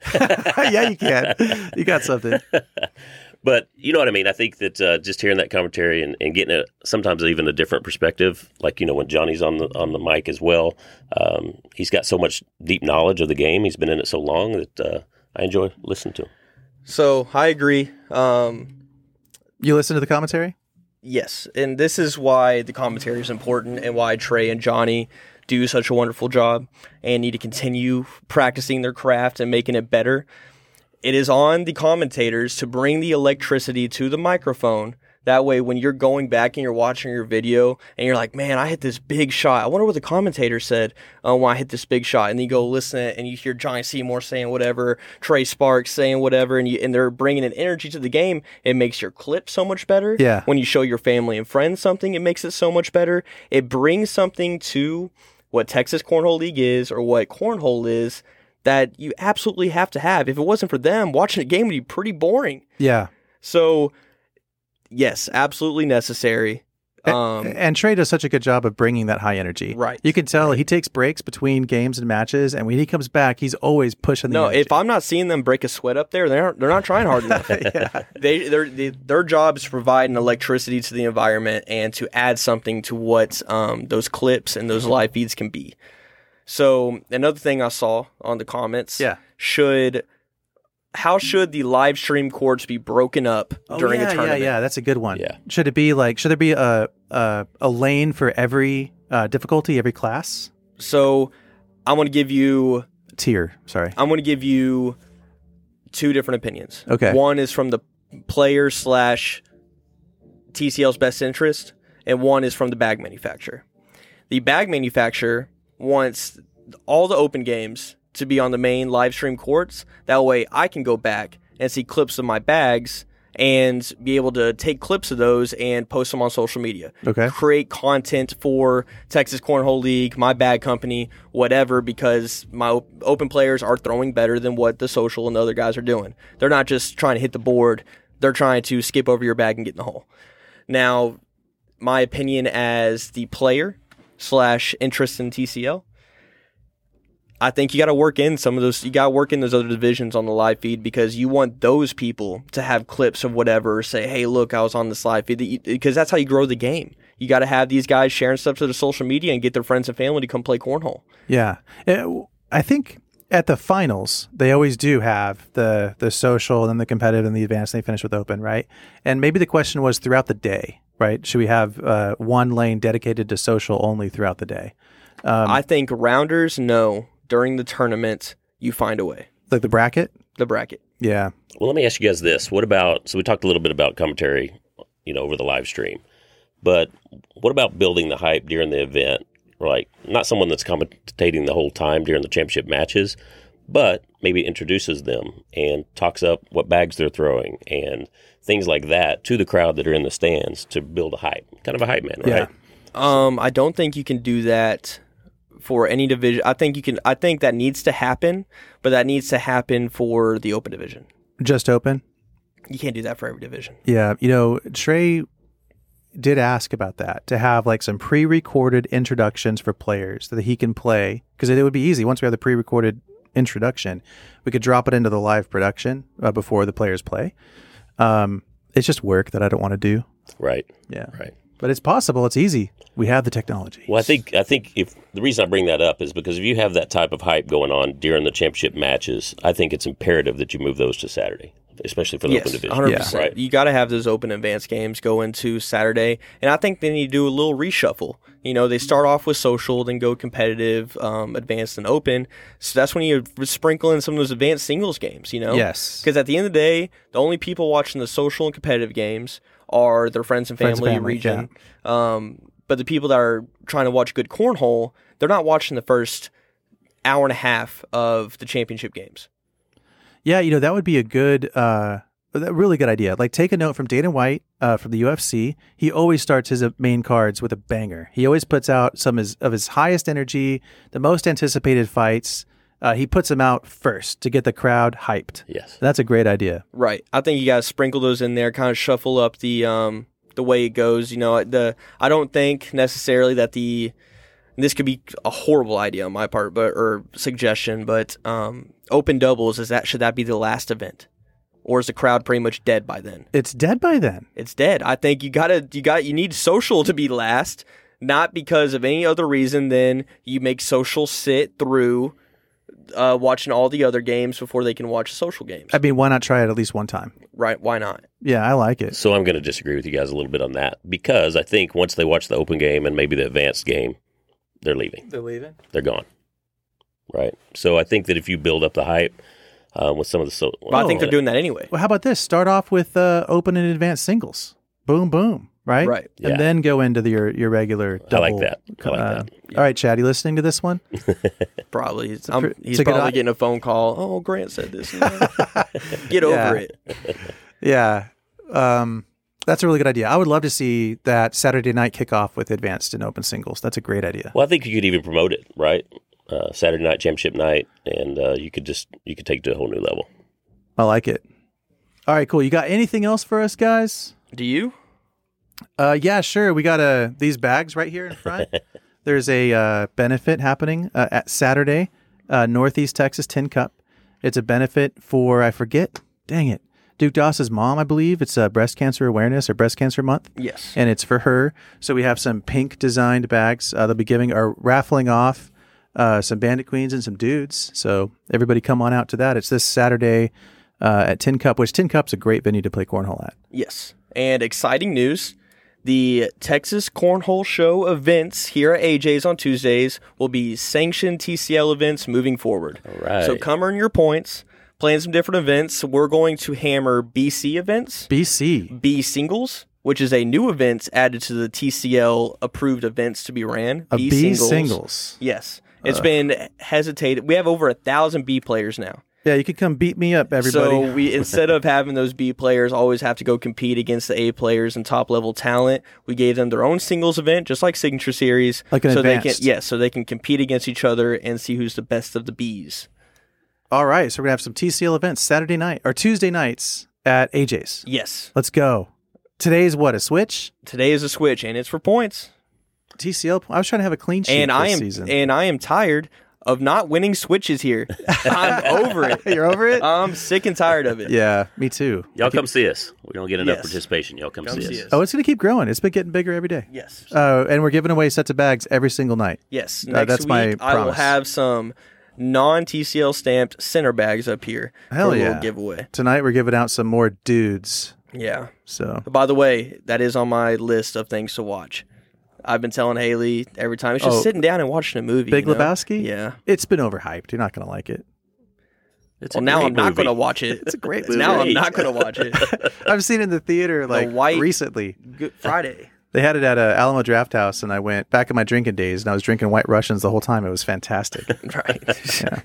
yeah, you can. You got something. But you know what I mean. I think that uh, just hearing that commentary and, and getting a sometimes even a different perspective, like you know when Johnny's on the on the mic as well, um, he's got so much deep knowledge of the game. He's been in it so long that uh, I enjoy listening to him. So I agree. Um, You listen to the commentary? Yes, and this is why the commentary is important and why Trey and Johnny do such a wonderful job and need to continue practicing their craft and making it better. It is on the commentators to bring the electricity to the microphone. That way, when you're going back and you're watching your video and you're like, man, I hit this big shot. I wonder what the commentator said uh, when I hit this big shot. And then you go listen and you hear Johnny Seymour saying whatever, Trey Sparks saying whatever, and, you, and they're bringing an energy to the game. It makes your clip so much better Yeah. when you show your family and friends something, it makes it so much better. It brings something to what Texas Cornhole League is or what cornhole is that you absolutely have to have. If it wasn't for them, watching a game would be pretty boring. Yeah. So, yes, absolutely necessary. Um, and Trey does such a good job of bringing that high energy. Right. You can tell he takes breaks between games and matches, and when he comes back, he's always pushing the no, energy. if I'm not seeing them break a sweat up there, they're they're not trying hard enough. yeah. They their they, their job is to provide an electricity to the environment and to add something to what um, those clips and those live feeds can be. So another thing I saw on the comments, Yeah. should how should the live stream courts be broken up Oh, during yeah, a tournament? Yeah, yeah, that's a good one. Yeah. Should it be like? Should there be a a, a lane for every uh, difficulty, every class So I'm going to give you tier? Sorry. I'm going to give you two different opinions. Okay. One is from the player slash TCL's best interest, and one is from the bag manufacturer. The bag manufacturer wants all the open games to be on the main live stream courts. That way, I can go back and see clips of my bags and be able to take clips of those and post them on social media Okay. create content for Texas Cornhole League, my bag company, whatever, because my open players are throwing better than what the social and the other guys are doing. They're not just trying to hit the board, they're trying to skip over your bag and get in the hole. Now, my opinion as the player slash interest in TCL, I think you got to work in some of those. You got to work in those other divisions on the live feed because you want those people to have clips of whatever. Say, hey, look, I was on this live feed because that's how you grow the game. You got to have these guys sharing stuff to the social media and get their friends and family to come play cornhole. Yeah, eh, It- I think at the finals they always do have the the social and the competitive and the advanced. And they finish with open, right? And maybe the question was throughout the day, right? Should we have uh, one lane dedicated to social only throughout the day? Um, I think rounders no during the tournament you find a way. like the bracket. The bracket. Yeah, Well, let me ask you guys this: What about? So we talked a little bit about commentary, you know, over the live stream, but what about building the hype during the event? Like, not someone that's commentating the whole time during the championship matches, but maybe introduces them and talks up what bags they're throwing and things like that to the crowd that are in the stands to build a hype, kind of a hype man, right? Yeah. Um, I don't think you can do that for any division. I think you can. I think that needs to happen, but that needs to happen for the open division. just open. You can't do that for every division. Yeah, you know, Trey did ask about that to have like some pre-recorded introductions for players that he can play because it would be easy once we have the pre-recorded introduction, we could drop it into the live production uh, before the players play. Um, it's just work that I don't want to do. Right, Yeah, right. but it's possible. It's easy. We have the technology. Well, I think I think if the reason I bring that up is because if you have that type of hype going on during the championship matches, I think it's imperative that you move those to Saturday, especially for the open Yes, division. 100%. Right. You got to have those open advanced games go into Saturday. And I think they need to do a little reshuffle. You know, they start off with social, then go competitive, um, advanced, and open. So that's when you sprinkle in some of those advanced singles games, you know? Yes. Because at the end of the day, the only people watching the social and competitive games are their friends and family, Friends and family, region. Um, but the people that are trying to watch good cornhole, they're not watching the first hour and a half of the championship games. Yeah, you know that would be a good, uh, a really good idea. Like take a note from Dana White uh, from the UFC. He always starts his uh, main cards with a banger. He always puts out some of his, of his highest energy, the most anticipated fights. Uh, he puts them out first to get the crowd hyped. Yes. That's a great idea. Right. I think you got to sprinkle those in there, kind of shuffle up the um the way it goes. You know, the I don't think necessarily that the this could be a horrible idea on my part, but or suggestion, but um open doubles is that should that be the last event, or is the crowd pretty much dead by then? It's dead by then. It's dead. I think you gotta you got you need social to be last, not because of any other reason than you make social sit through. Uh, watching all the other games before they can watch social games. I mean, why not try it at least one time? right? Why not? Yeah, I like it. So I'm going to disagree with you guys a little bit on that because I think once they watch the open game and maybe the advanced game, they're leaving. They're leaving. They're gone. Right. So I think that if you build up the hype um, with some of the so, But I think they're doing that anyway. Well, how about this? Start off with uh, open and advanced singles. Boom, boom. Right. Right. Yeah. And then go into the, your your regular. I like that. I like uh, that. All right, Chad, you listening to this one? Probably. He's, a I'm- he's it's probably i- getting a phone call. Oh, Grant said this. Get over it. Yeah. Um, that's a really good idea. I would love to see that Saturday night kickoff with advanced and open singles. That's a great idea. Well, I think you could even promote it, right? Uh, Saturday night championship night, and uh, you could just you could take it to a whole new level. I like it. All right, cool. You got anything else for us, guys? Do you? Uh, yeah, sure. We got uh, these bags right here in front. There's a uh, benefit happening uh, at Saturday, uh, Northeast Texas Tin Cup. It's a benefit for I forget. Dang it, Duke Doss's mom, I believe. It's uh, breast cancer awareness or breast cancer month. Yes. and it's for her. So we have some pink designed bags. Uh, they'll be giving or raffling off uh, some Bandit Queens and some dudes. So everybody come on out to that. It's this Saturday uh, at Tin Cup, which Tin Cup's a great venue to play cornhole at. Yes. And exciting news. The Texas Cornhole Show events here at AJ's on Tuesdays will be sanctioned TCL events moving forward. All right. So come earn your points, plan some different events. We're going to hammer BC events, BC. B singles, which is a new event added to the TCL approved events to be ran. A B singles. Yes. It's uh. been hesitated. We have over a thousand B players now. Yeah, you could come beat me up, everybody. So we instead of having those B players always have to go compete against the A players and top level talent, we gave them their own singles event, just like Signature Series. Like an so they advanced. can yes, so they can compete against each other and see who's the best of the Bs. All right, so we're gonna have some TCL events Saturday night or Tuesday nights at AJ's. Yes. Let's go. Today's what a switch. Today is a switch and it's for points. TCL. I was trying to have a clean sheet And I am season. and I am tired of not winning switches here. I'm over it. You're over it? I'm sick and tired of it. yeah, me too. Y'all come see us. We don't get enough Yes. participation. Y'all come, Come see, see us. us. Oh, it's going to keep growing. It's been getting bigger every day. Yes. Uh, and we're giving away sets of bags every single night. Yes. Uh, Next that's week, my I will have some non TCL stamped center bags up here Hell for a yeah. giveaway. Tonight we're giving out some more dudes. Yeah. So By the way, that is on my list of things to watch. I've been telling Haley every time it's just Oh. sitting down and watching a movie. Big you know? Lebowski? Yeah. it's been overhyped. You're not going to like it. It's Well, now great I'm not movie. going to watch it. It's a great movie. now I'm not going to watch it. I've seen it in the theater like white- recently. Good Friday. They had it at a Alamo Drafthouse, and I went back in my drinking days, and I was drinking White Russians the whole time. It was fantastic. Right.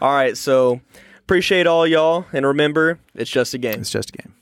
all right. So appreciate all y'all. And remember, it's just a game. it's just a game.